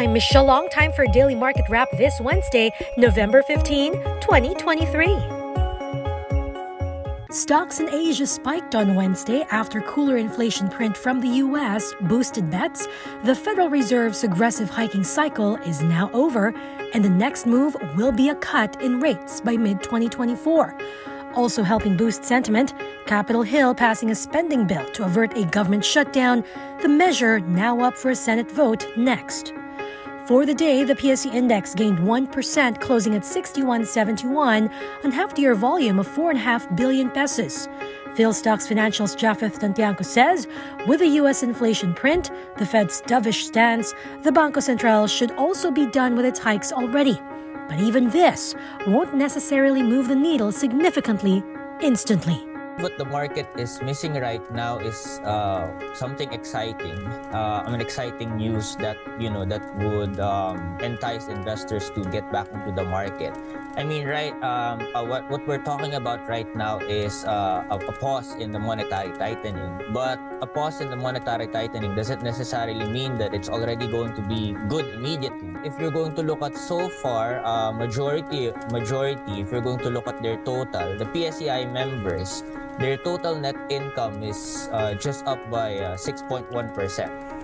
I'm Michelle Long. Time for Daily Market Wrap this Wednesday, November 15, 2023. Stocks in Asia spiked on Wednesday after cooler inflation print from the U.S. boosted bets. The Federal Reserve's aggressive hiking cycle is now over, and the next move will be a cut in rates by mid 2024. Also helping boost sentiment, Capitol Hill passing a spending bill to avert a government shutdown, the measure now up for a Senate vote next. For the day, the PSE index gained 1%, closing at 61.71 on half-year volume of 4.5 billion pesos. Philstocks Financial's Japheth Tantiangco says, with the U.S. inflation print, the Fed's dovish stance, the Bangko Sentral should also be done with its hikes already. But even this won't necessarily move the needle significantly instantly what the market is missing right now is uh, something exciting. Uh, I mean, exciting news that you know that would um, entice investors to get back into the market. I mean, right? Um, uh, what what we're talking about right now is uh, a, a pause in the monetary tightening. But a pause in the monetary tightening doesn't necessarily mean that it's already going to be good immediately. If you're going to look at so far, uh, majority majority, if you're going to look at their total, the PSEI members their total net income is uh, just up by uh, 6.1%.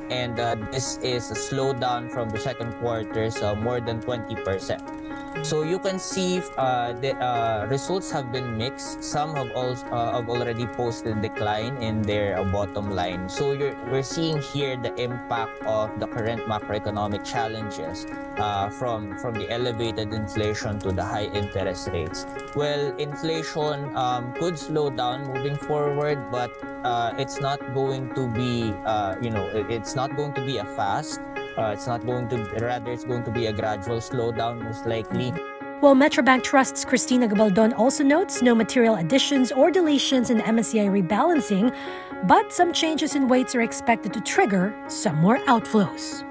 And uh, this is a slowdown from the second quarter, so more than 20%. So you can see uh, the uh, results have been mixed. Some have also uh, have already posted decline in their uh, bottom line. So we're seeing here the impact of the current macroeconomic challenges uh, from from the elevated inflation to the high interest rates. Well, inflation um, could slow down moving forward, but uh, it's not going to be you know it's not going to be a fast uh, it's not going to, rather, it's going to be a gradual slowdown, most likely. While Metrobank Trust's Christina Gabaldon also notes no material additions or deletions in the MSCI rebalancing, but some changes in weights are expected to trigger some more outflows.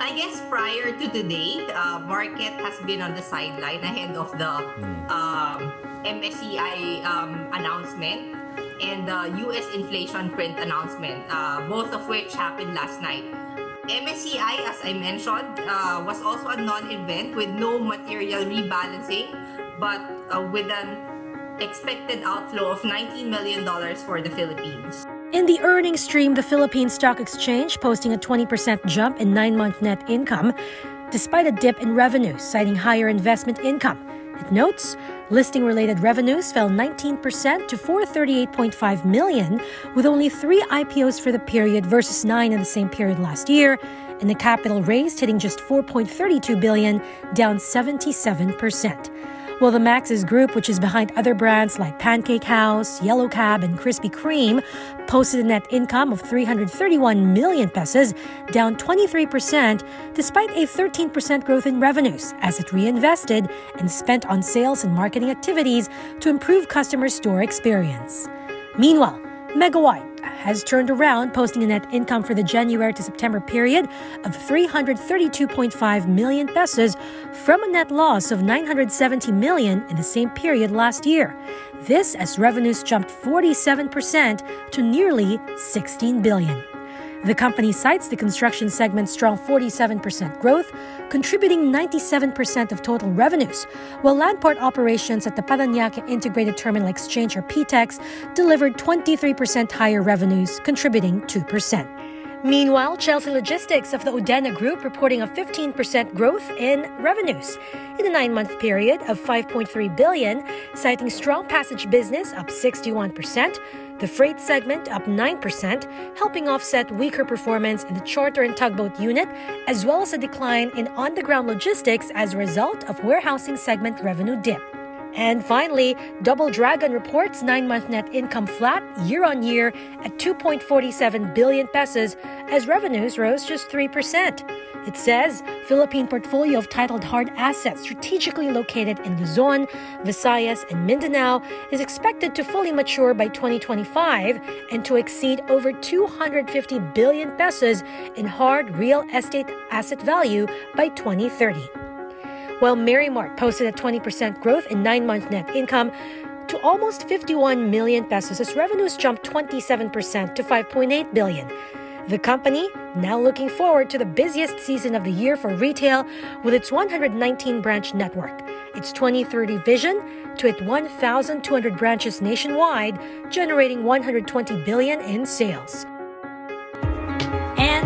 I guess prior to today, uh, market has been on the sideline ahead of the mm. um, MSCI um, announcement and the US inflation print announcement, uh, both of which happened last night. MSCI, as I mentioned, uh, was also a non-event with no material rebalancing, but uh, with an expected outflow of $19 million for the Philippines. In the earnings stream, the Philippine Stock Exchange posting a 20% jump in nine month net income, despite a dip in revenues, citing higher investment income. It notes listing related revenues fell 19% to 438.5 million with only 3 IPOs for the period versus 9 in the same period last year and the capital raised hitting just 4.32 billion down 77%. While the Max's Group, which is behind other brands like Pancake House, Yellow Cab, and Krispy Kreme, posted a net income of 331 million pesos, down 23%, despite a 13% growth in revenues, as it reinvested and spent on sales and marketing activities to improve customer store experience. Meanwhile, Megawide has turned around, posting a net income for the January to September period of 332.5 million pesos from a net loss of 970 million in the same period last year. This as revenues jumped 47% to nearly 16 billion. The company cites the construction segment's strong 47% growth, contributing 97% of total revenues, while landport operations at the Parañaque Integrated Terminal Exchange or PITX delivered 23% higher revenues, contributing 2%. Meanwhile, Chelsea Logistics of the Udenna Group reporting a 15% growth in revenues in the nine-month period of 5.3 billion, citing strong passage business up 61%, the freight segment up 9%, helping offset weaker performance in the charter and tugboat unit, as well as a decline in on-the-ground logistics as a result of warehousing segment revenue dip. And finally, Double Dragon reports nine-month net income flat year-on-year at 2.47 billion pesos as revenues rose just 3%. It says Philippine portfolio of titled hard assets strategically located in Luzon, Visayas, and Mindanao is expected to fully mature by 2025 and to exceed over 250 billion pesos in hard real estate asset value by 2030. While MerryMart posted a 20% growth in nine-month net income to almost 51 million pesos as revenues jumped 27% to 5.8 billion. The company now looking forward to the busiest season of the year for retail with its 119 branch network, its 2030 vision to hit 1,200 branches nationwide, generating 120 billion in sales.